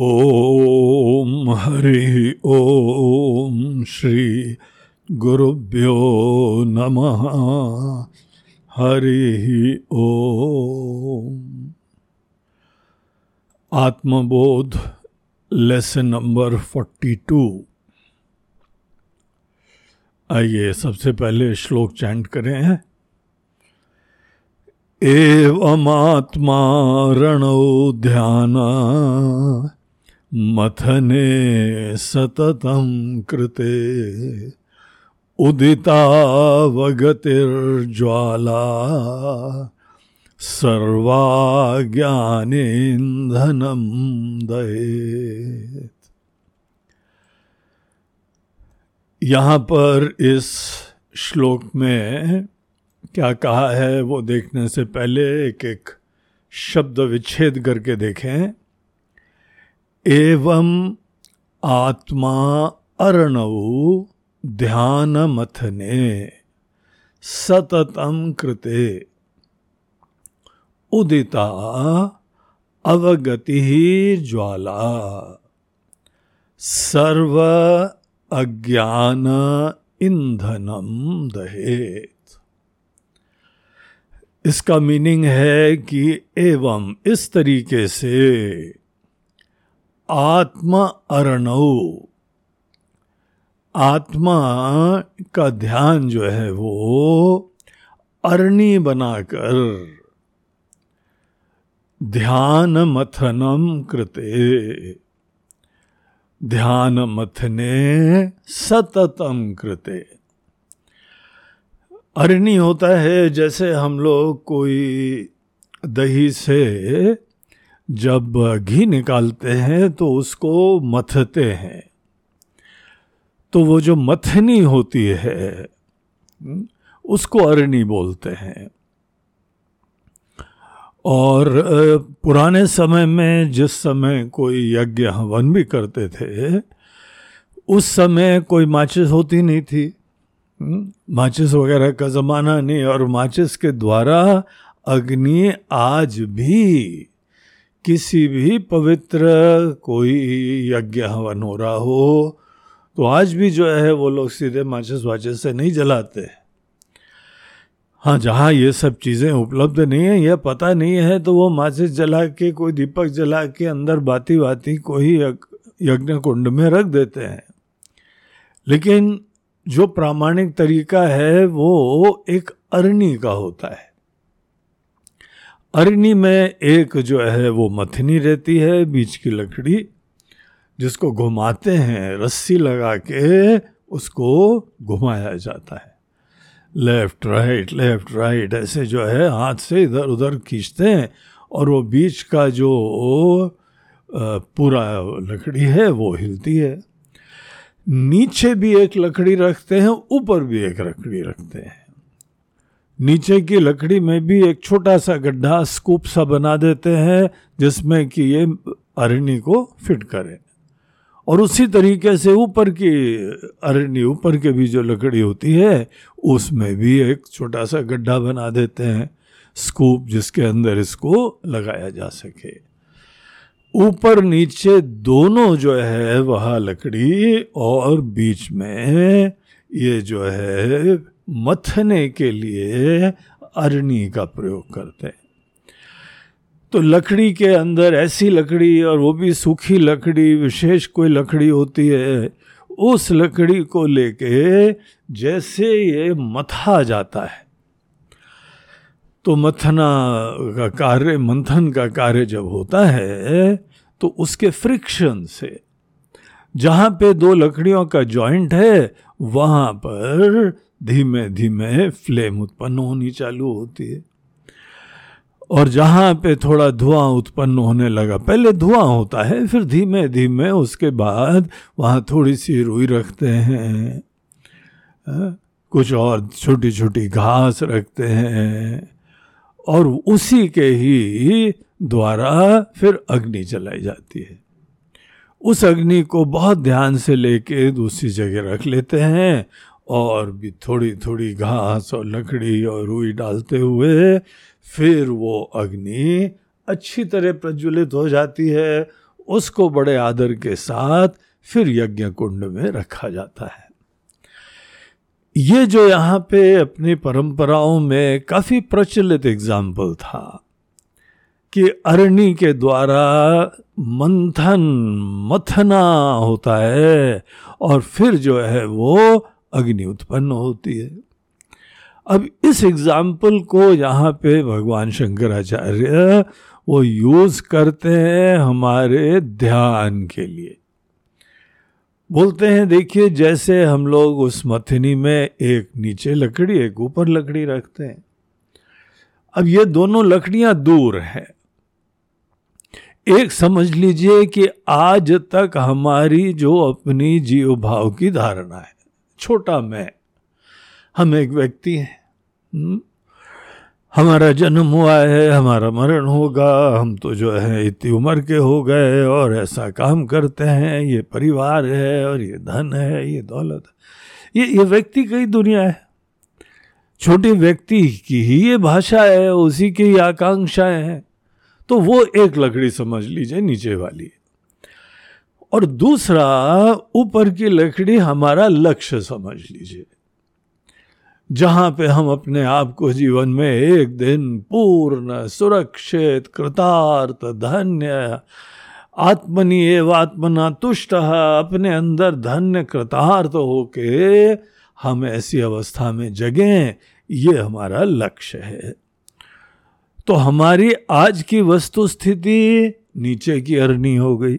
ॐ हरि ॐ श्री गुरुभ्यो नमः। हरि ॐ आत्मबोध lesson number forty two आइए सबसे पहले श्लोक चैंट करें। एवमात्मा रणौ ध्यान। मथने सततं कृते उदितावगतिर्ज्वाला सर्वा सर्वाज्ञानेन्धनं दहेत्। यहाँ पर इस श्लोक में क्या कहा है वो देखने से पहले एक एक शब्द विच्छेद करके देखें। एवं आत्मा अर्णव ध्यान मथने सततम कृते। उदिता अवगति ज्वाला। सर्व अज्ञान ईंधनम दहेत। इसका मीनिंग है कि एवं इस तरीके से आत्मा अर्णव आत्मा का ध्यान जो है वो अरणी बनाकर ध्यान मथनम कृते। ध्यान मथने सततम कृते। अरणी होता है जैसे हम लोग कोई दही से जब घी निकालते हैं तो उसको मथते हैं। तो वो जो मथनी होती है, उसको अरणी बोलते हैं। और पुराने समय में जिस समय कोई यज्ञ हवन भी करते थे, उस समय कोई माचिस होती नहीं थी। माचिस वगैरह का ज़माना नहीं, और माचिस के द्वारा अग्नि आज भी किसी भी पवित्र कोई यज्ञ हवन हो रहा हो तो आज भी जो है वो लोग सीधे माचिस वाचिस से नहीं जलाते। हाँ जहाँ ये सब चीज़ें उपलब्ध नहीं है, यह पता नहीं है तो वो माचिस जला के, कोई दीपक जला के अंदर बाती बाती कोई यज्ञ कुंड में रख देते हैं। लेकिन जो प्रामाणिक तरीका है, वो एक अरणी का होता है। अरणी में एक जो है वो मथनी रहती है, बीच की लकड़ी, जिसको घुमाते हैं, रस्सी लगा के उसको घुमाया जाता है। लेफ़्ट राइट लेफ़्ट राइट ऐसे जो है हाथ से इधर उधर खींचते हैं, और वो बीच का जो पूरा लकड़ी है वो हिलती है। नीचे भी एक लकड़ी रखते हैं, ऊपर भी एक लकड़ी रखते हैं। नीचे की लकड़ी में भी एक छोटा सा गड्ढा स्कूप सा बना देते हैं, जिसमें कि ये अरणी को फिट करे। और उसी तरीके से ऊपर की अरणी ऊपर के भी जो लकड़ी होती है, उसमें भी एक छोटा सा गड्ढा बना देते हैं, स्कूप जिसके अंदर इसको लगाया जा सके। ऊपर नीचे दोनों जो है, वह लकड़ी और बीच में ये जो है मथने के लिए अरणी का प्रयोग करते हैं। तो लकड़ी के अंदर ऐसी लकड़ी और वो भी सूखी लकड़ी, विशेष कोई लकड़ी होती है, उस लकड़ी को लेके जैसे ये मथा जाता है। तो मथना का कार्य, मंथन का कार्य जब होता है तो उसके फ्रिक्शन से जहाँ पे दो लकड़ियों का जॉइंट है, वहाँ पर धीमे धीमे फ्लेम उत्पन्न होनी चालू होती है। और जहाँ पे थोड़ा धुआँ उत्पन्न होने लगा, पहले धुआँ होता है, फिर धीमे धीमे उसके बाद वहाँ थोड़ी सी रुई रखते हैं कुछ और छोटी छोटी घास रखते हैं, और उसी के ही द्वारा फिर अग्नि जलाई जाती है। उस अग्नि को बहुत ध्यान से लेके दूसरी जगह रख लेते हैं और भी थोड़ी थोड़ी घास और लकड़ी और रुई डालते हुए फिर वो अग्नि अच्छी तरह प्रज्वलित हो जाती है। उसको बड़े आदर के साथ फिर यज्ञ कुंड में रखा जाता है। ये जो यहाँ पे अपनी परंपराओं में काफ़ी प्रचलित एग्ज़ाम्पल था कि अरणी के द्वारा मंथन, मथना होता है और फिर जो है वो अग्नि उत्पन्न होती है। अब इस एग्ज़ाम्पल को यहाँ पे भगवान शंकराचार्य वो यूज़ करते हैं हमारे ध्यान के लिए। बोलते हैं, देखिए, जैसे हम लोग उस मथनी में एक नीचे लकड़ी, एक ऊपर लकड़ी रखते हैं। अब ये दोनों लकड़ियाँ दूर हैं। एक समझ लीजिए कि आज तक हमारी जो अपनी जीव भाव की धारणा है छोटा मैं। हम एक व्यक्ति हैं। हम्म? हमारा जन्म हुआ है, हमारा मरण होगा, हम तो जो है इतनी उम्र के हो गए और ऐसा काम करते हैं। ये परिवार है और ये धन है, ये दौलत है। ये ये व्यक्ति की दुनिया है। छोटे व्यक्ति की ही ये भाषा है, उसी की आकांक्षाएँ हैं। तो वो एक लकड़ी समझ लीजिए, नीचे वाली। और दूसरा, ऊपर की लकड़ी हमारा लक्ष्य समझ लीजिए। जहाँ पे हम अपने आप को जीवन में एक दिन पूर्ण, सुरक्षित, कृतार्थ, धन्य आत्मनि एवं आत्मना तुष्ट अपने अंदर धन्य, कृतार्थ होके हम ऐसी अवस्था में जगें, ये हमारा लक्ष्य है। तो हमारी आज की वस्तु स्थिति नीचे की अरनी हो गई।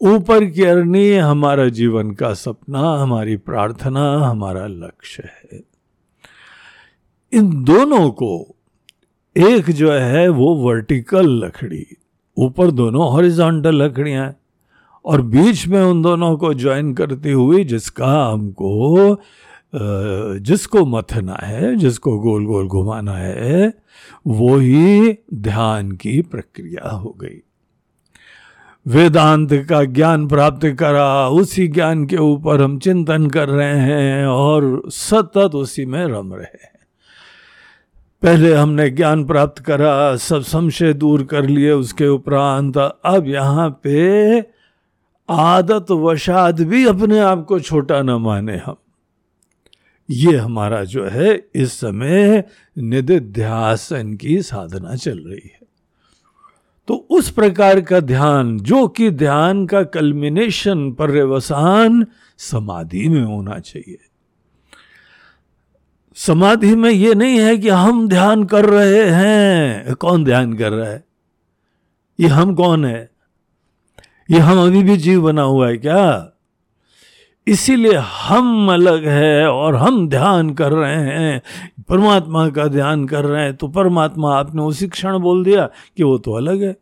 ऊपर की अरनी हमारा जीवन का सपना, हमारी प्रार्थना, हमारा लक्ष्य है। इन दोनों को, एक जो है वो वर्टिकल लकड़ी, ऊपर दोनों हॉरिजॉन्टल लकड़ियाँ और बीच में उन दोनों को ज्वाइन करती हुई जिसका हमको जिसको मथना है, जिसको गोल गोल घुमाना है, वो ही ध्यान की प्रक्रिया हो गई। वेदांत का ज्ञान प्राप्त करा, उसी ज्ञान के ऊपर हम चिंतन कर रहे हैं और सतत उसी में रम रहे हैं। पहले हमने ज्ञान प्राप्त करा, सब संशय दूर कर लिए उसके उपरांत, अब यहाँ पे आदत वशाद भी अपने आप को छोटा न माने हम। ये हमारा जो है, इस समय निधिध्यासन की साधना चल रही है। तो उस प्रकार का ध्यान, जो कि ध्यान का कल्मिनेशन पर्यवसान, समाधि में होना चाहिए। समाधि में यह नहीं है कि हम ध्यान कर रहे हैं। कौन ध्यान कर रहा है? ये हम कौन है? ये हम अभी भी जीव बना हुआ है क्या? इसीलिए हम अलग है और हम ध्यान कर रहे हैं। परमात्मा का ध्यान कर रहे हैं तो परमात्मा आपने उसी क्षण बोल दिया कि वो तो अलग है।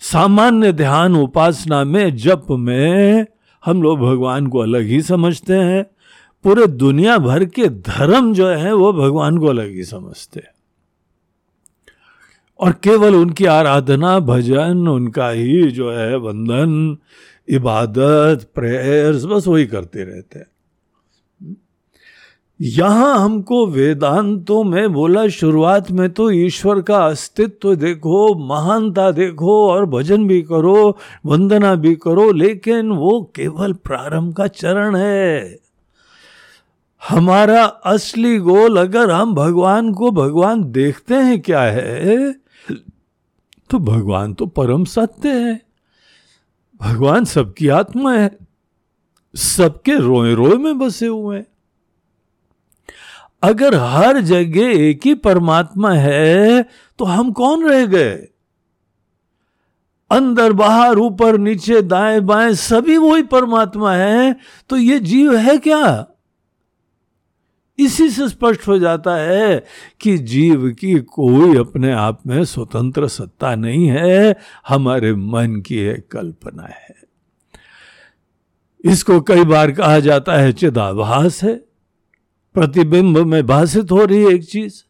सामान्य ध्यान उपासना में जप में हम लोग भगवान को अलग ही समझते हैं। पूरे दुनिया भर के धर्म जो है, वो भगवान को अलग ही समझते हैं। और केवल उनकी आराधना, भजन, उनका ही जो है वंदन इबादत, प्रेयर्स, बस वही करते रहते हैं। यहाँ हमको वेदांतों में बोला, शुरुआत में तो ईश्वर का अस्तित्व देखो, महानता देखो और भजन भी करो, वंदना भी करो, लेकिन वो केवल प्रारंभ का चरण है। हमारा असली गोल अगर हम भगवान को, भगवान देखते हैं क्या है तो भगवान तो परम सत्य है। भगवान सबकी आत्मा है। सबके रोए रोए में बसे हुए हैं। अगर हर जगह एक ही परमात्मा है तो हम कौन रह गए? अंदर, बाहर, ऊपर, नीचे, दाएँ बाएँ, सभी वही परमात्मा है तो ये जीव है क्या? इसी से स्पष्ट हो जाता है कि जीव की कोई अपने आप में स्वतंत्र सत्ता नहीं है, हमारे मन की एक कल्पना है। इसको कई बार कहा जाता है चिदाभास है। प्रतिबिंब में भाषित हो रही है एक चीज़।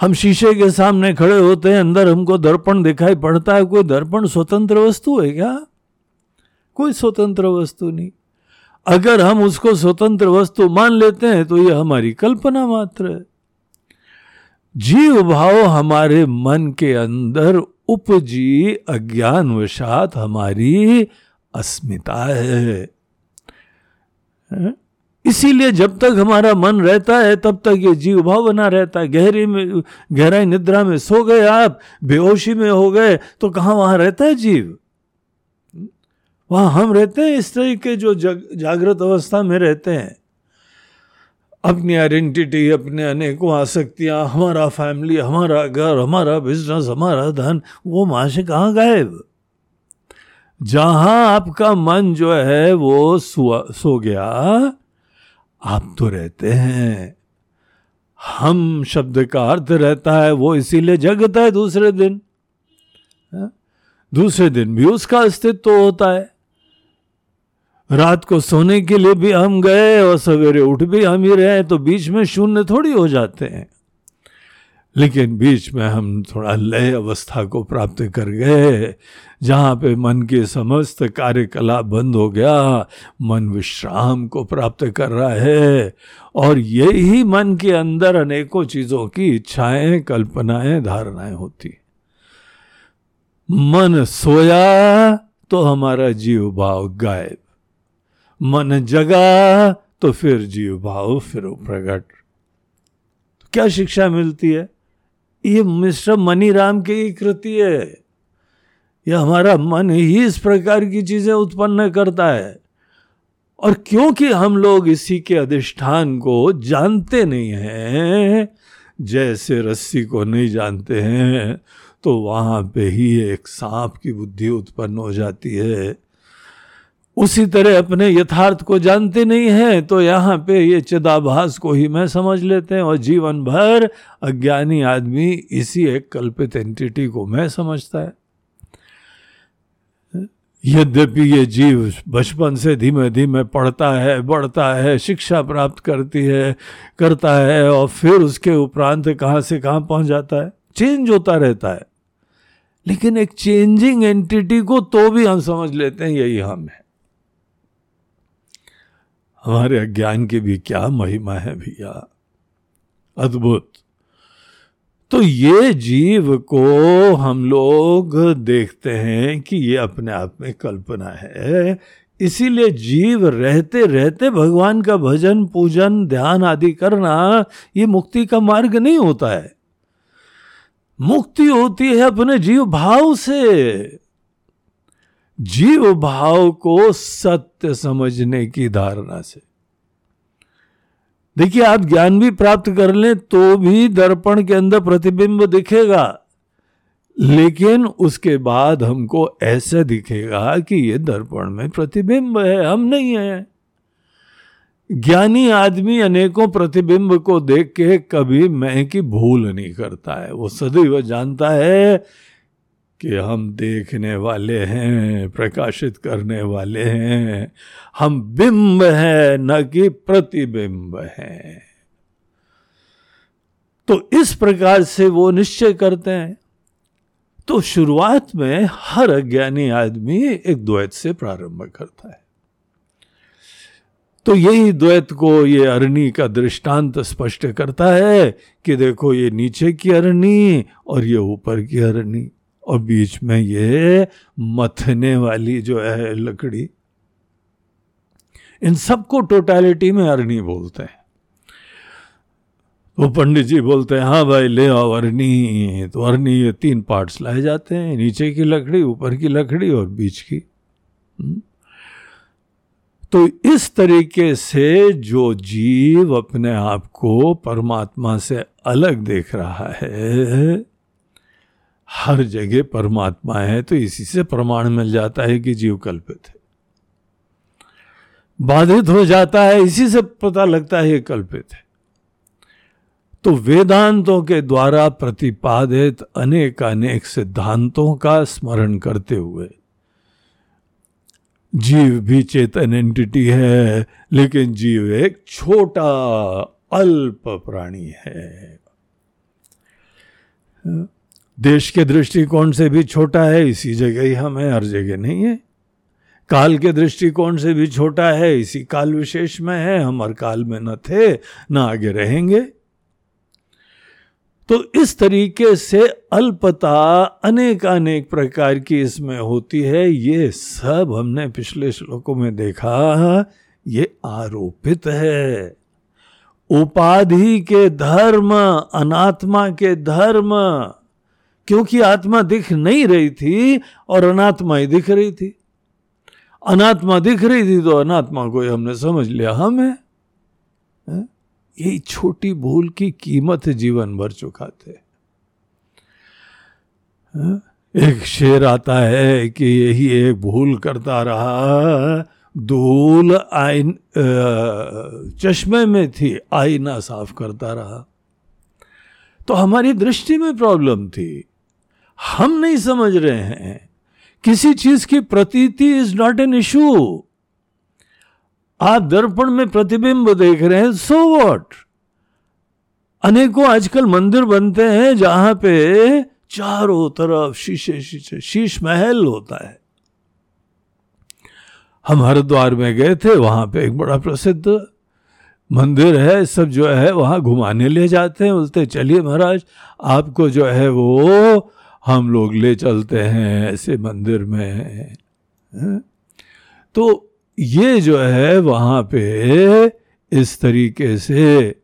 हम शीशे के सामने खड़े होते हैं, अंदर हमको दर्पण दिखाई पड़ता है। कोई दर्पण स्वतंत्र वस्तु है क्या? कोई स्वतंत्र वस्तु नहीं। अगर हम उसको स्वतंत्र वस्तु मान लेते हैं तो यह हमारी कल्पना मात्र है। जीव भाव हमारे मन के अंदर उपजी अज्ञान वशात हमारी अस्मिता है? इसीलिए जब तक हमारा मन रहता है, तब तक ये जीव भाव बना रहता है। गहरी में, गहराई निद्रा में सो गए आप, बेहोशी में हो गए तो कहा वहाँ रहता है जीव? वहाँ हम रहते हैं इस तरह के जो जग, जागृत अवस्था में रहते हैं। अपनी आइडेंटिटी अपने अनेकों आसक्तियाँ हमारा फैमिली हमारा घर हमारा बिज़नेस हमारा धन वो वहाँ से कहाँ गायब? जहाँ आपका मन जो है वो सो गया आप तो रहते हैं। हम शब्द का अर्थ रहता है वो इसीलिए जगता है दूसरे दिन। हाँ? दूसरे दिन भी उसका अस्तित्व तो होता है। रात को सोने के लिए भी हम गए और सवेरे उठ भी हम ही रहे तो बीच में शून्य थोड़ी हो जाते हैं। लेकिन बीच में हम थोड़ा लय अवस्था को प्राप्त कर गए, जहाँ पे मन के समस्त कार्यकलाप बंद हो गया, मन विश्राम को प्राप्त कर रहा है, और यही मन के अंदर अनेकों चीज़ों की इच्छाएँ, कल्पनाएँ, धारणाएँ होती। मन सोया तो हमारा जीव भाव गायब। मन जगा तो फिर जीव भाव, फिर प्रकट तो क्या शिक्षा मिलती है? ये मिस्टर मनी राम की ही कृति है। यह हमारा मन ही इस प्रकार की चीज़ें उत्पन्न करता है। और क्योंकि हम लोग इसी के अधिष्ठान को जानते नहीं हैं, जैसे रस्सी को नहीं जानते हैं तो वहाँ पे ही एक सांप की बुद्धि उत्पन्न हो जाती है। उसी तरह अपने यथार्थ को जानते नहीं है तो यहाँ पे ये चिदाभास को ही मैं समझ लेते हैं और जीवन भर अज्ञानी आदमी इसी एक कल्पित एंटिटी को मैं समझता है। यद्यपि ये जीव बचपन से धीमे धीमे पढ़ता है, बढ़ता है, शिक्षा प्राप्त करती है, करता है और फिर उसके उपरांत कहाँ से कहाँ पहुँच जाता है। चेंज होता रहता है। लेकिन एक चेंजिंग एंटिटी को तो भी हम समझ लेते हैं, यही हम है। हमारे अज्ञान की भी क्या महिमा है भैया? अद्भुत। तो ये जीव को हम लोग देखते हैं कि ये अपने आप में कल्पना है। इसीलिए जीव रहते रहते भगवान का भजन, पूजन, ध्यान आदि करना ये मुक्ति का मार्ग नहीं होता है। मुक्ति होती है अपने जीव भाव से। जीव भाव को सत्य समझने की धारणा से। देखिए, आप ज्ञान भी प्राप्त कर लें तो भी दर्पण के अंदर प्रतिबिंब दिखेगा। लेकिन उसके बाद हमको ऐसा दिखेगा कि ये दर्पण में प्रतिबिंब है, हम नहीं है। ज्ञानी आदमी अनेकों प्रतिबिंब को देख के कभी मैं की भूल नहीं करता है। वो सदैव जानता है कि हम देखने वाले हैं, प्रकाशित करने वाले हैं। हम बिंब हैं, न कि प्रतिबिंब हैं। तो इस प्रकार से वो निश्चय करते हैं। तो शुरुआत में हर अज्ञानी आदमी एक द्वैत से प्रारंभ करता है। तो यही द्वैत को ये अरणी का दृष्टांत स्पष्ट करता है कि देखो ये नीचे की अरणी और ये ऊपर की अरणी और बीच में ये मथने वाली जो है लकड़ी, इन सबको टोटालिटी में अरणी बोलते हैं। वो पंडित जी बोलते हैं हाँ भाई, ले आओ अरनी। तो अरनी ये तीन पार्ट्स लाए जाते हैं, नीचे की लकड़ी, ऊपर की लकड़ी और बीच की। हम्म। तो इस तरीके से जो जीव अपने आप को परमात्मा से अलग देख रहा है हर जगह परमात्मा है तो इसी से प्रमाण मिल जाता है कि जीव कल्पित है। बाधित हो जाता है, इसी से पता लगता है ये कल्पित है। तो वेदांतों के द्वारा प्रतिपादित अनेक अनेक सिद्धांतों का स्मरण करते हुए, जीव भी चेतन एंटिटी है, लेकिन जीव एक छोटा अल्प प्राणी है। देश के दृष्टिकोण से भी छोटा है, इसी जगह ही हम है, हर जगह नहीं है। काल के दृष्टिकोण से भी छोटा है, इसी काल विशेष में है, हम हर काल में न थे, न आगे रहेंगे। तो इस तरीके से अल्पता अनेक अनेक प्रकार की इसमें होती है, ये सब हमने पिछले श्लोकों में देखा, ये आरोपित है। उपाधि के धर्म, अनात्मा के धर्म क्योंकि आत्मा दिख नहीं रही थी और अनात्मा ही दिख रही थी। अनात्मा दिख रही थी तो अनात्मा को हमने समझ लिया। हम है, यही छोटी भूल की कीमत जीवन भर चुका थे एक शेर आता है कि यही एक भूल करता रहा। धूल आइन चश्मे में थी आईना साफ़ करता रहा। तो हमारी दृष्टि में प्रॉब्लम थी। हम नहीं समझ रहे हैं। किसी चीज़ की प्रतीति इज़ नॉट एन इशू आप दर्पण में प्रतिबिंब देख रहे हैं सो वॉट अनेकों आजकल मंदिर बनते हैं जहाँ पे चारों तरफ़ शीशे शीशे, शीश महल होता है। हम हरिद्वार में गए थे, वहाँ पे एक बड़ा प्रसिद्ध मंदिर है, सब जो है वहाँ घुमाने ले जाते हैं, बोलते चलिए महाराज, आपको जो है वो हम लोग ले चलते हैं ऐसे मंदिर में। तो ये जो है वहाँ पे इस तरीके से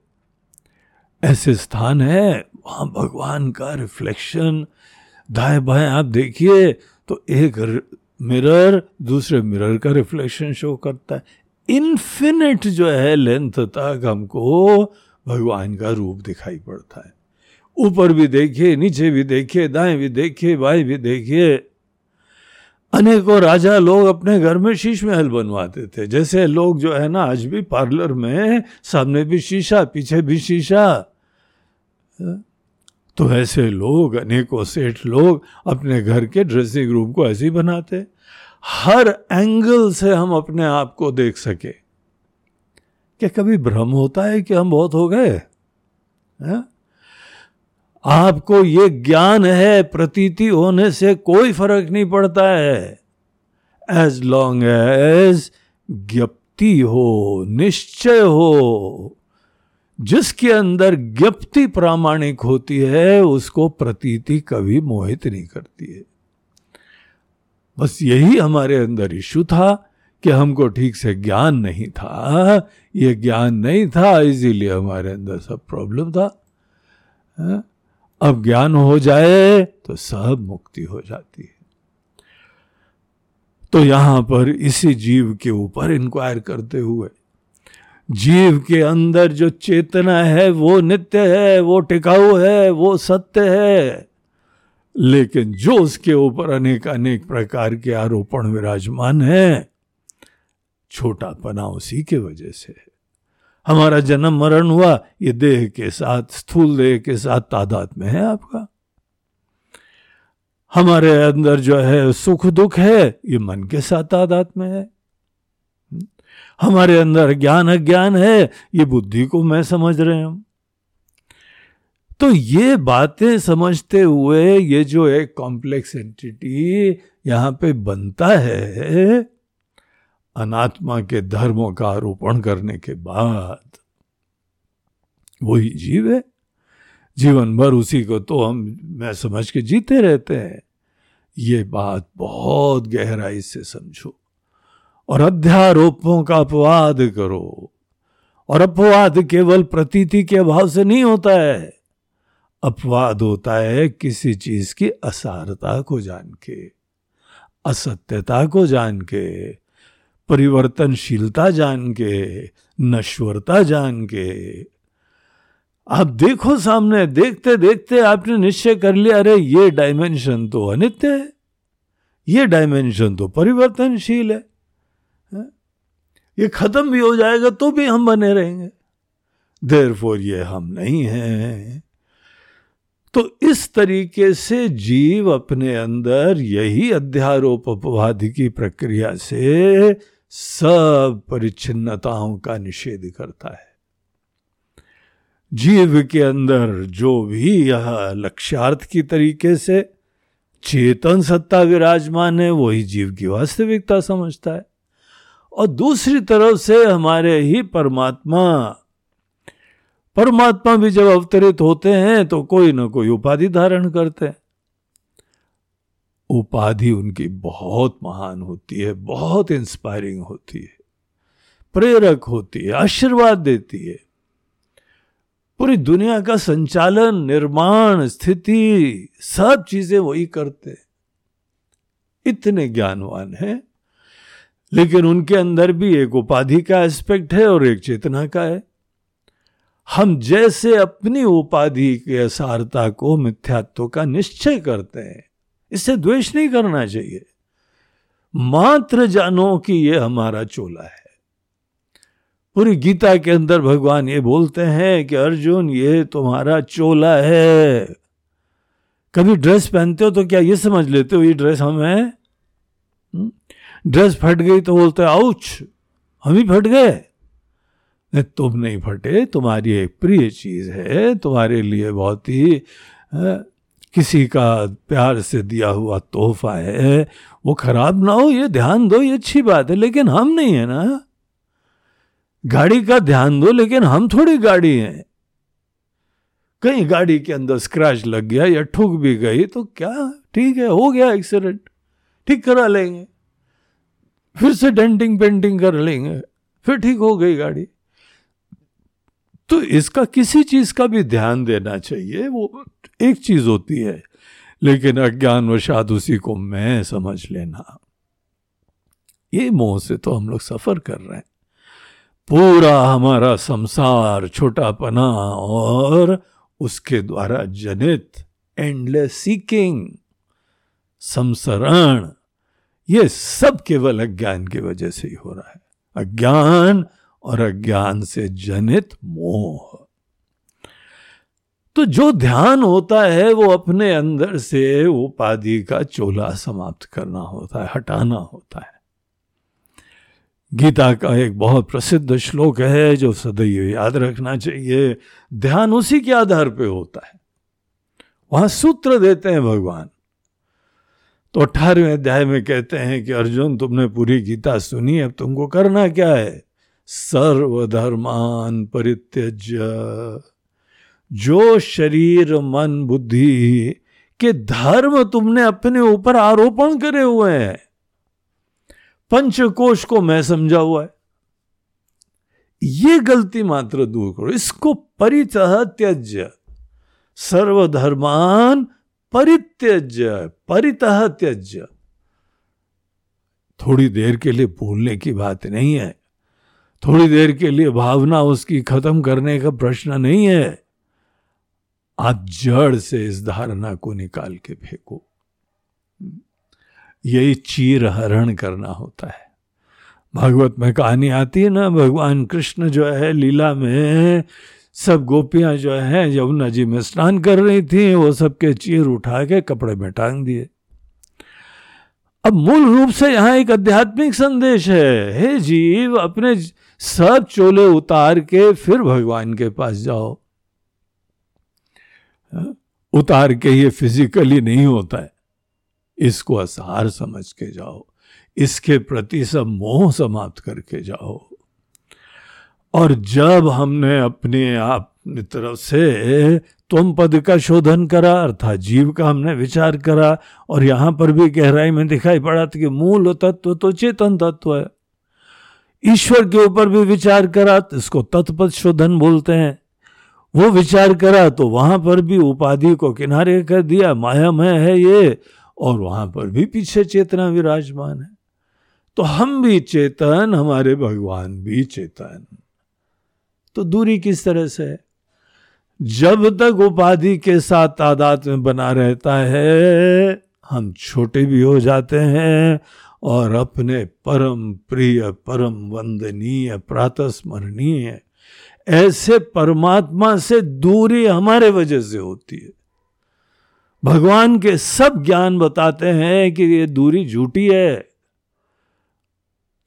ऐसे स्थान है, वहाँ भगवान का रिफ्लेक्शन दाएँ बाएँ, आप देखिए तो एक मिरर दूसरे मिरर का रिफ्लेक्शन शो करता है। इन्फिनिट जो है लेंथ तक हमको भगवान का रूप दिखाई पड़ता है। ऊपर भी देखिए नीचे भी देखिए दाएँ भी देखिए बाएँ भी देखिए अनेकों राजा लोग अपने घर में शीश महल बनवाते थे। जैसे लोग जो है ना, आज भी पार्लर में, सामने भी शीशा, पीछे भी शीशा। तो ऐसे लोग, अनेकों सेठ लोग अपने घर के ड्रेसिंग रूम को ऐसे ही बनाते। हर एंगल से हम अपने आप को देख सके। क्या कभी भ्रम होता है कि हम बहुत हो गए? आपको ये ज्ञान है, प्रतीति होने से कोई फ़र्क नहीं पड़ता है। एज लॉन्ग एज ज्ञप्ति हो, निश्चय हो, जिसके अंदर ज्ञप्ति प्रामाणिक होती है, उसको प्रतीति कभी मोहित नहीं करती है। बस यही हमारे अंदर इशू था कि हमको ठीक से ज्ञान नहीं था। ये ज्ञान नहीं था, इसीलिए हमारे अंदर सब प्रॉब्लम था। अब ज्ञान हो जाए तो सब मुक्ति हो जाती है। तो यहाँ पर इसी जीव के ऊपर इंक्वायर करते हुए, जीव के अंदर जो चेतना है, वो नित्य है, वो टिकाऊ है, वो सत्य है, लेकिन जो उसके ऊपर अनेक अनेक प्रकार के आरोपण विराजमान है छोटा पना उसी के वजह से है। हमारा जन्म मरण हुआ, ये देह के साथ, स्थूल देह के साथ तादाद में है आपका। हमारे अंदर जो है सुख दुख है, ये मन के साथ तादाद में है। हमारे अंदर ज्ञान अज्ञान है, ये बुद्धि को मैं समझ रहे हम तो ये बातें समझते हुए ये जो एक कॉम्प्लेक्स एंटिटी यहाँ पे बनता है अनात्मा के धर्मों का आरोपण करने के बाद वही जीव है। जीवन भर उसी को तो हम, मैं समझ के जीते रहते हैं। ये बात बहुत गहराई से समझो और अध्यारोपों का अपवाद करो और अपवाद केवल प्रतीति के अभाव से नहीं होता है। अपवाद होता है किसी चीज़ की असारता को जान के, असत्यता को जान के परिवर्तनशीलता जान के, नश्वरता जान के। आप देखो सामने, देखते देखते आपने निश्चय कर लिया, अरे ये डायमेंशन तो अनित्य है। ये डायमेंशन तो परिवर्तनशील है। ये खत्म भी हो जाएगा तो भी हम बने रहेंगे। देर फोर ये हम नहीं हैं। तो इस तरीके से जीव अपने अंदर यही अध्यारोप अपवाद की प्रक्रिया से सब परिच्छिन्नताओं का निषेध करता है। जीव के अंदर जो भी यह लक्ष्यार्थ की तरीके से चेतन सत्ता विराजमान है, वही जीव की वास्तविकता समझता है। और दूसरी तरफ़ से हमारे ही परमात्मा परमात्मा भी जब अवतरित होते हैं तो कोई ना कोई उपाधि धारण करते हैं। उपाधि उनकी बहुत महान होती है, बहुत इंस्पायरिंग होती है। प्रेरक होती है, आशीर्वाद देती है। पूरी दुनिया का संचालन, निर्माण, स्थिति, सब चीज़ें वही करते इतने ज्ञानवान है, लेकिन उनके अंदर भी एक उपाधि का एस्पेक्ट है और एक चेतना का है। हम जैसे अपनी उपाधि के असारता को मिथ्यात्व का निश्चय करते हैं इससे द्वेष नहीं करना चाहिए। मात्र जानो कि यह हमारा चोला है। पूरी गीता के अंदर भगवान ये बोलते हैं कि, अर्जुन, ये तुम्हारा चोला है। कभी ड्रेस पहनते हो तो क्या ये समझ लेते हो, ये ड्रेस हम है? हम्म? ड्रेस फट गई तो बोलते आउच, हम ही फट गए। तुम नहीं फटे, तुम्हारी एक प्रिय चीज़ है, तुम्हारे लिए बहुत ही किसी का प्यार से दिया हुआ तोहफा है, वो खराब ना हो, ये ध्यान दो, ये अच्छी बात है, लेकिन हम नहीं है ना। गाड़ी का ध्यान दो, लेकिन हम थोड़ी गाड़ी हैं। कहीं गाड़ी के अंदर स्क्रैच लग गया या ठुक भी गई तो क्या? ठीक है, हो गया एक्सीडेंट ठीक करा लेंगे। फिर से डेंटिंग पेंटिंग कर लेंगे, फिर ठीक हो गई गाड़ी। तो इसका किसी चीज़ का भी ध्यान देना चाहिए, वो एक चीज़ होती है, लेकिन अज्ञान वशात उसी को मैं समझ लेना। ये मोह से तो हम लोग सफ़र कर रहे हैं। पूरा हमारा संसार छोटा पना और उसके द्वारा जनित एंडलेस सीकिंग संसरण, ये सब केवल अज्ञान की वजह से ही हो रहा है। अज्ञान और अज्ञान से जनित मोह। तो जो ध्यान होता है, वो अपने अंदर से उपाधि का चोला समाप्त करना होता है, हटाना होता है। गीता का एक बहुत प्रसिद्ध श्लोक है, जो सदैव याद रखना चाहिए। ध्यान उसी के आधार पे होता है। वहाँ सूत्र देते हैं भगवान। तो अठारहवें अध्याय में कहते हैं कि, अर्जुन, तुमने पूरी गीता सुनी, अब तुमको करना क्या है? सर्वधर्मान परित्यज्य। जो शरीर, मन, बुद्धि के धर्म तुमने अपने ऊपर आरोपण करे हुए हैं, पंचकोश को मैं समझा हुआ है। ये गलती मात्र दूर करो, इसको परितः त्यज्य सर्वधर्मान परित्यज्य परितः त्यज्य थोड़ी देर के लिए भूलने की बात नहीं है, थोड़ी देर के लिए भावना उसकी खत्म करने का प्रश्न नहीं है। आप जड़ से इस धारणा को निकाल के फेंको। यही चीर हरण करना होता है। भागवत में कहानी आती है ना, भगवान कृष्ण जो है लीला में सब गोपियाँ जो है, यमुना जी में स्नान कर रही थी, वो सबके चीर उठा के कपड़े में टांग दिए। अब मूल रूप से यहाँ एक आध्यात्मिक संदेश है। हे जीव, अपने सब चोले उतार के फिर भगवान के पास जाओ। उतार के ये फिजिकली नहीं होता है। इसको असार समझ के जाओ। इसके प्रति सब मोह समाप्त करके जाओ। और जब हमने अपने आप तरफ़ से तुम पद का शोधन करा, अर्थात जीव का हमने विचार करा, और यहाँ पर भी गहराई में दिखाई पड़ा था कि मूल तत्व तो चेतन तत्व है। ईश्वर के ऊपर भी विचार करा तो इसको तत्पद शोधन बोलते हैं। वो विचार करा तो वहाँ पर भी उपाधि को किनारे कर दिया, मायामय है ये, और वहाँ पर भी पीछे चेतना विराजमान है। तो हम भी चेतन, हमारे भगवान भी चेतन। तो दूरी किस तरह से? है जब तक उपाधि के साथ तादाद में बना रहता है, हम छोटे भी हो जाते हैं, और अपने परम प्रिय, परम वंदनीय प्रातः स्मरणीय ऐसे परमात्मा से दूरी हमारे वजह से होती है। भगवान के सब ज्ञान बताते हैं कि ये दूरी झूठी है।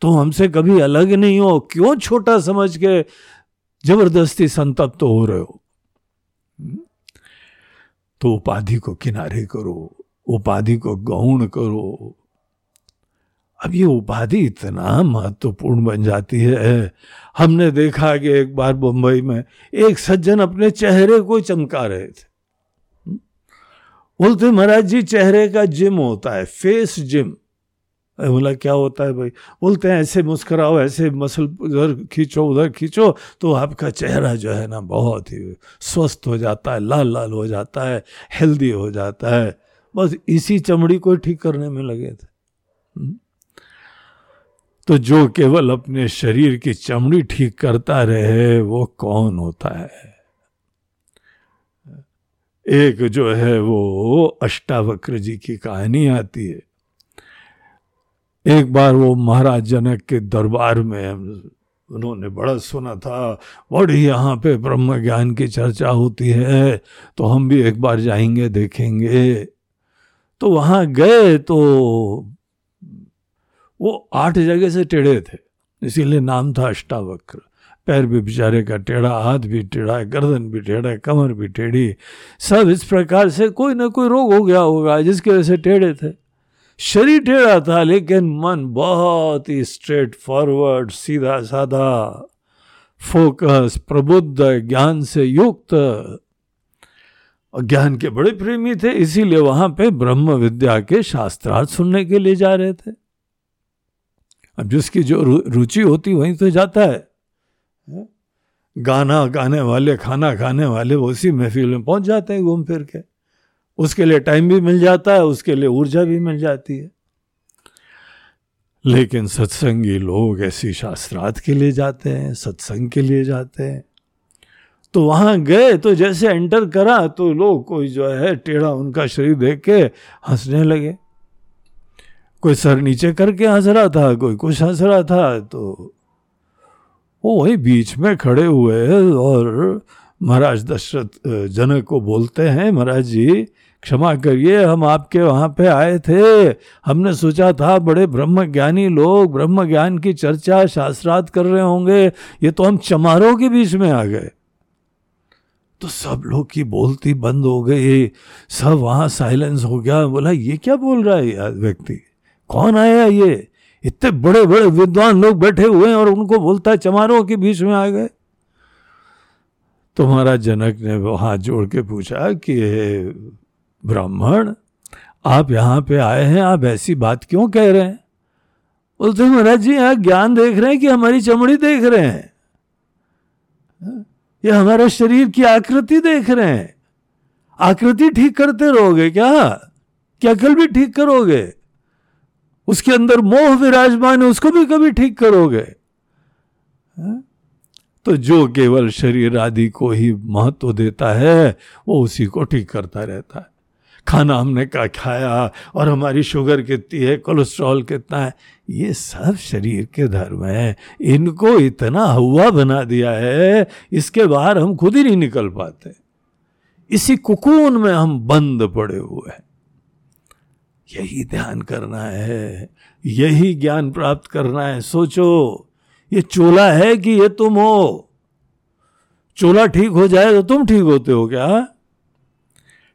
तो हमसे कभी अलग नहीं हो, क्यों छोटा समझ के ज़बरदस्ती संतप्त तो हो रहे हो? तो उपाधि को किनारे करो, उपाधि को गौण करो अब ये उपाधि इतना महत्वपूर्ण बन जाती है। हमने देखा कि एक बार मुंबई में एक सज्जन अपने चेहरे को चमका रहे थे। बोलते, महाराज जी, चेहरे का जिम होता है, फेस जिम। बोला, क्या होता है भाई? बोलते हैं, ऐसे मुस्कुराओ, ऐसे मसल उधर खींचो उधर खींचो तो आपका चेहरा जो है ना बहुत ही स्वस्थ हो जाता है, लाल लाल हो जाता है, हेल्दी हो जाता है। बस इसी चमड़ी को ठीक करने में लगे थे। तो जो केवल अपने शरीर की चमड़ी ठीक करता रहे, वो कौन होता है? एक जो है वो अष्टावक्र जी की कहानी आती है। एक बार वो महाराज जनक के दरबार में उन्होंने बड़ा सुना था बड़ी यहाँ पे ब्रह्म ज्ञान की चर्चा होती है तो हम भी एक बार जाएँगे, देखेंगे। तो वहाँ गए तो वो आठ जगह से टेढ़े थे, इसीलिए नाम था अष्टावक्र। पैर भी बेचारे का टेढ़ा, हाथ भी टेढ़ा, गर्दन भी टेढ़ा है कमर भी टेढ़ी। सब इस प्रकार से कोई ना कोई रोग हो गया होगा, जिसकी वजह से टेढ़े थे। शरीर टेढ़ा था, लेकिन मन बहुत ही स्ट्रेट फॉरवर्ड सीधा साधा फोकस प्रबुद्ध, ज्ञान से युक्त। और ज्ञान के बड़े प्रेमी थे, इसीलिए वहाँ पे ब्रह्म विद्या के शास्त्रार्थ सुनने के लिए जा रहे थे। अब जिसकी जो रुचि होती वहीं तो जाता है? गाना गाने वाले, खाना खाने वाले वो उसी महफिल में पहुँच जाते हैं घूम फिर के। उसके लिए टाइम भी मिल जाता है, उसके लिए ऊर्जा भी मिल जाती है। लेकिन सत्संगी लोग ऐसी शास्त्रार्थ के लिए जाते हैं, सत्संग के लिए जाते हैं। तो वहाँ गए तो जैसे एंटर करा तो लोग कोई जो है, टेढ़ा उनका शरीर देख के हंसने लगे। कोई सर नीचे करके हंस रहा था, कोई कुछ हंस रहा था तो वो वही बीच में खड़े हुए और महाराज दशरथ जनक को बोलते हैं, महाराज जी, क्षमा करिए, हम आपके वहाँ पे आए थे। हमने सोचा था, बड़े ब्रह्म ज्ञानी लोग ब्रह्म ज्ञान की चर्चा, शास्त्रार्थ कर रहे होंगे, ये तो हम चमारों के बीच में आ गए। तो सब लोग की बोलती बंद हो गई, सब वहाँ साइलेंस हो गया, बोला, ये क्या बोल रहा है यार व्यक्ति? कौन आया ये? इतने बड़े बड़े विद्वान लोग बैठे हुए हैं और उनको बोलता है, चमारों के बीच में आ गए। तो महाराज जनक ने हाथ जोड़ के पूछा कि ब्राह्मण, आप यहाँ पे आए हैं, आप ऐसी बात क्यों कह रहे हैं? बोलते महाराज जी, यहाँ ज्ञान देख रहे हैं कि हमारी चमड़ी देख रहे हैं? ये हमारा शरीर की आकृति देख रहे हैं। आकृति ठीक करते रहोगे क्या? क्या कल भी ठीक करोगे? उसके अंदर मोह विराजमान है, उसको भी कभी ठीक करोगे? तो जो केवल शरीर आदि को ही महत्व देता है, वो उसी को ठीक करता रहता है। खाना हमने क्या खाया? और हमारी शुगर कितनी है? कोलेस्ट्रॉल कितना है? ये सब शरीर के धर्म है। इनको इतना हवा बना दिया है, इसके बाहर हम खुद ही नहीं निकल पाते। इसी कुकून में हम बंद पड़े हुए हैं। यही ध्यान करना है, यही ज्ञान प्राप्त करना है। सोचो, ये चोला है कि ये तुम हो? चोला ठीक हो जाए तो तुम ठीक होते हो क्या?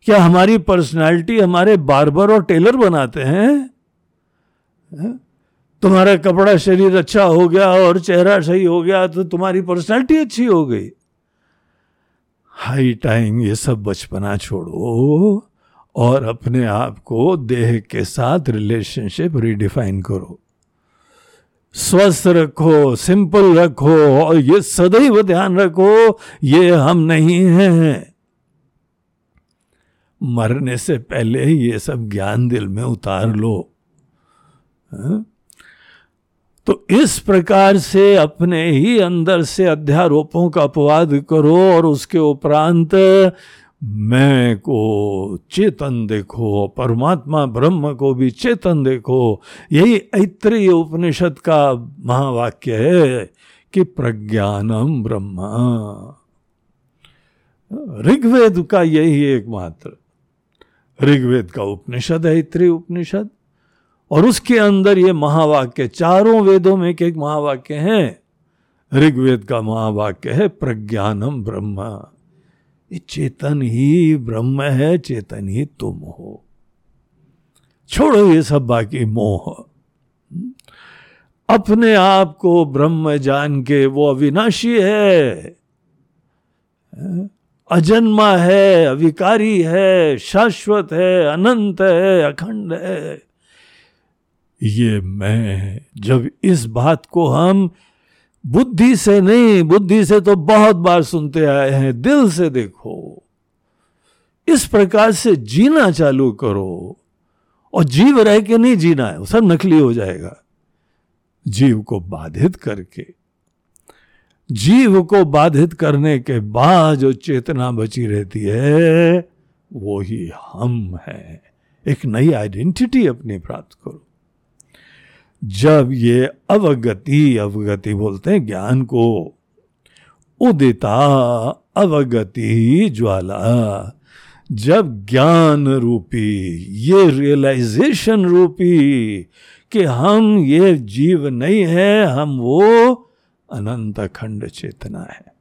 क्या हमारी पर्सनालिटी हमारे बार्बर और टेलर बनाते हैं? तुम्हारा कपड़ा शरीर अच्छा हो गया और चेहरा सही हो गया तो तुम्हारी पर्सनालिटी अच्छी हो गई। हाई टाइम ये सब बचपना छोड़ो। और अपने आप को देह के साथ रिलेशनशिप रिडिफाइन करो। स्वस्थ रखो सिंपल रखो और ये सदैव ध्यान रखो, ये हम नहीं हैं। मरने से पहले ये सब ज्ञान दिल में उतार लो। हा? तो इस प्रकार से अपने ही अंदर से अध्यारोपों का अपवाद करो और उसके उपरांत मैं को चेतन देखो, परमात्मा ब्रह्म को भी चेतन देखो। यही ऐत्रेय उपनिषद का महावाक्य है कि प्रज्ञानम ब्रह्म। ऋग्वेद का यही एकमात्र। ऋग्वेद का उपनिषद है इत्री उपनिषद। और उसके अंदर ये महावाक्य, चारों वेदों में एक एक महावाक्य है। ऋग्वेद का महावाक्य है प्रज्ञानम ब्रह्म। चेतन ही ब्रह्म है, चेतन ही तुम हो। छोड़ो ये सब बाकी मोह। अपने आप को ब्रह्म जान के वो अविनाशी है। अजन्मा है, अविकारी है, शाश्वत है, अनंत है, अखंड है। ये मैं, जब इस बात को हम बुद्धि से नहीं, बुद्धि से तो बहुत बार सुनते आए हैं, दिल से देखो। इस प्रकार से जीना चालू करो। और जीव रह के नहीं जीना है सब नकली हो जाएगा। जीव को बाधित करके। जीव को बाधित करने के बाद जो चेतना बची रहती है, वो ही हम हैं। एक नई आइडेंटिटी अपनी प्राप्त करो। जब ये अवगति अवगति बोलते हैं ज्ञान को, उदिता अवगति ज्वाला। जब ज्ञान रूपी, ये रियलाइजेशन रूपी कि हम ये जीव नहीं है, हम वो अनंत खंड चेतना है।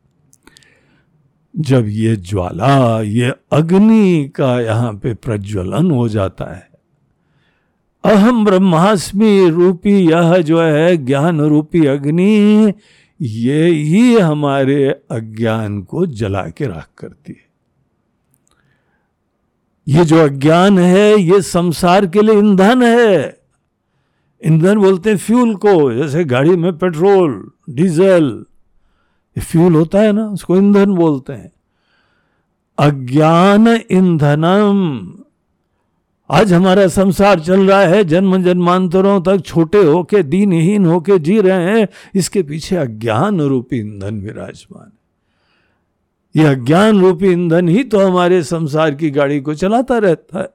जब ये ज्वाला, ये अग्नि का यहाँ पे प्रज्वलन हो जाता है अहम ब्रह्मास्मि रूपी यह जो है ज्ञान रूपी अग्नि, ये ही हमारे अज्ञान को जला के राख करती है। ये जो अज्ञान है, ये संसार के लिए ईंधन है। ईंधन बोलते हैं फ्यूल को, जैसे गाड़ी में पेट्रोल, डीजल। ये फ्यूल होता है ना, उसको ईंधन बोलते हैं। अज्ञान ईंधनम आज हमारा संसार चल रहा है, जन्म जन्मांतरों तक छोटे होके, दीनहीन होके जी रहे हैं। इसके पीछे अज्ञान रूपी ईंधन विराजमान है। यह अज्ञान रूपी ईंधन ही तो हमारे संसार की गाड़ी को चलाता रहता है।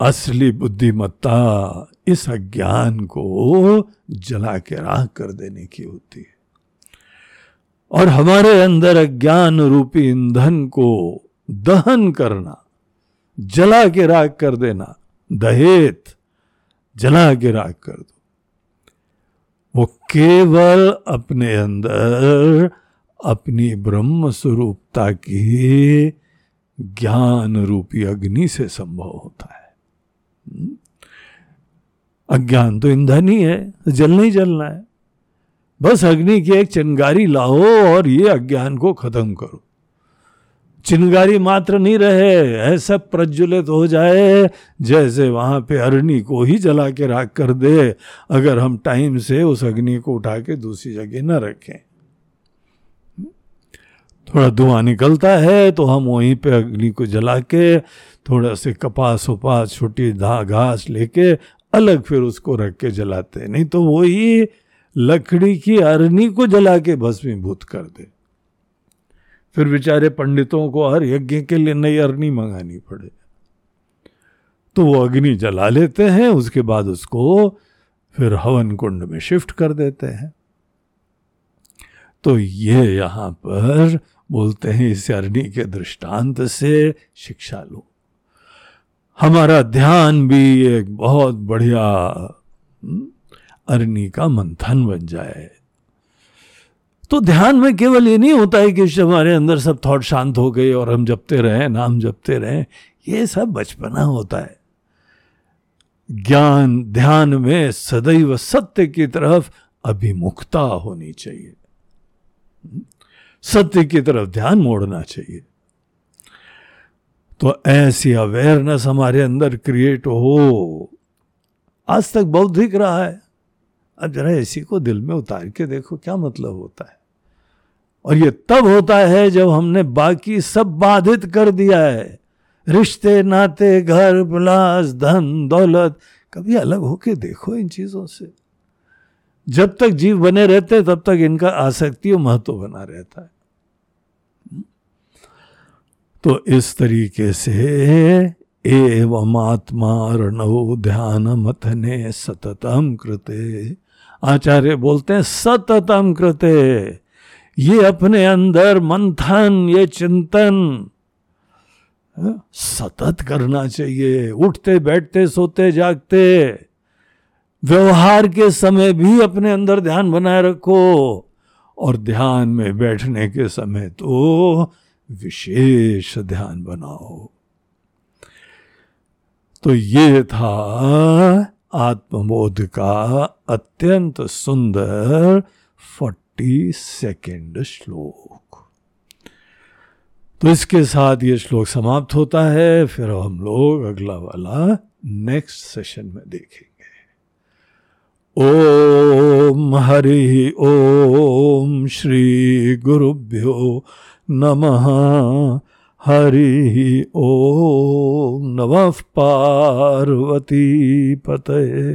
असली बुद्धिमत्ता इस अज्ञान को जला के राह कर देने की होती है। और हमारे अंदर अज्ञान रूपी ईंधन को दहन करना जला के राख कर देना। दहेत, जला के राख कर दो। वो केवल अपने अंदर अपनी ब्रह्म स्वरूपता की ज्ञान रूपी अग्नि से संभव होता है। हम्म? अज्ञान तो ईंधन ही है, जलना ही जलना है। बस अग्नि की एक चिंगारी लाओ और ये अज्ञान को खत्म करो। चिंगारी मात्र नहीं रहे ऐसा प्रज्वलित हो जाए। जैसे वहाँ पे अरणी को ही जला के राख कर दे, अगर हम टाइम से उस अग्नि को उठा के दूसरी जगह न रखें। थोड़ा धुआँ निकलता है तो हम वहीं पे अग्नि को जला के, थोड़ा से कपास उपास छोटी धा घास लेके, अलग फिर उसको रख के जलाते नहीं तो वही लकड़ी की अरनी को जला के भस्मीभूत कर दे। फिर बेचारे पंडितों को हर यज्ञ के लिए नई अरनी मंगानी पड़े। तो वो अग्नि जला लेते हैं उसके बाद उसको फिर हवन कुंड में शिफ्ट कर देते हैं। तो ये यहाँ पर बोलते हैं इस अरणी के दृष्टांत से शिक्षा लो। हमारा ध्यान भी एक बहुत बढ़िया हम्म, अरणी का मंथन बन जाए। तो ध्यान में केवल ये नहीं होता है कि हमारे अंदर सब थॉट शांत हो गए और हम जपते रहे, नाम जपते रहे, ये सब बचपना होता है। ज्ञान ध्यान में सदैव सत्य की तरफ़ अभिमुखता होनी चाहिए। सत्य की तरफ़ ध्यान मोड़ना चाहिए। तो ऐसी अवेयरनेस हमारे अंदर क्रिएट हो। आज तक बहुत दिख रहा है। अब जरा इसी को दिल में उतार के देखो, क्या मतलब होता है? और ये तब होता है जब हमने बाकी सब बाधित कर दिया है। रिश्ते, नाते, घर बिलास धन, दौलत, कभी अलग होके देखो इन चीज़ों से। जब तक जीव बने रहते हैं, तब तक इनका आसक्ति और महत्व बना रहता है। तो इस तरीके से एवं आत्मा रणव ध्यान मथने सततम कृते। आचार्य बोलते हैं, सततम कृते। ये अपने अंदर मंथन ये चिंतन हाँ, सतत करना चाहिए। उठते बैठते सोते जागते व्यवहार के समय भी अपने अंदर ध्यान बनाए रखो और ध्यान में बैठने के समय तो विशेष ध्यान बनाओ। तो ये था आत्मबोध का अत्यंत सुंदर फोर्टी सेकेंड श्लोक। तो इसके साथ ये श्लोक समाप्त होता है, फिर हम लोग अगला वाला नेक्स्ट सेशन में देखेंगे। ओम हरि, ओम श्री गुरुभ्यो नमः। हरि, ओम नमः पार्वती पते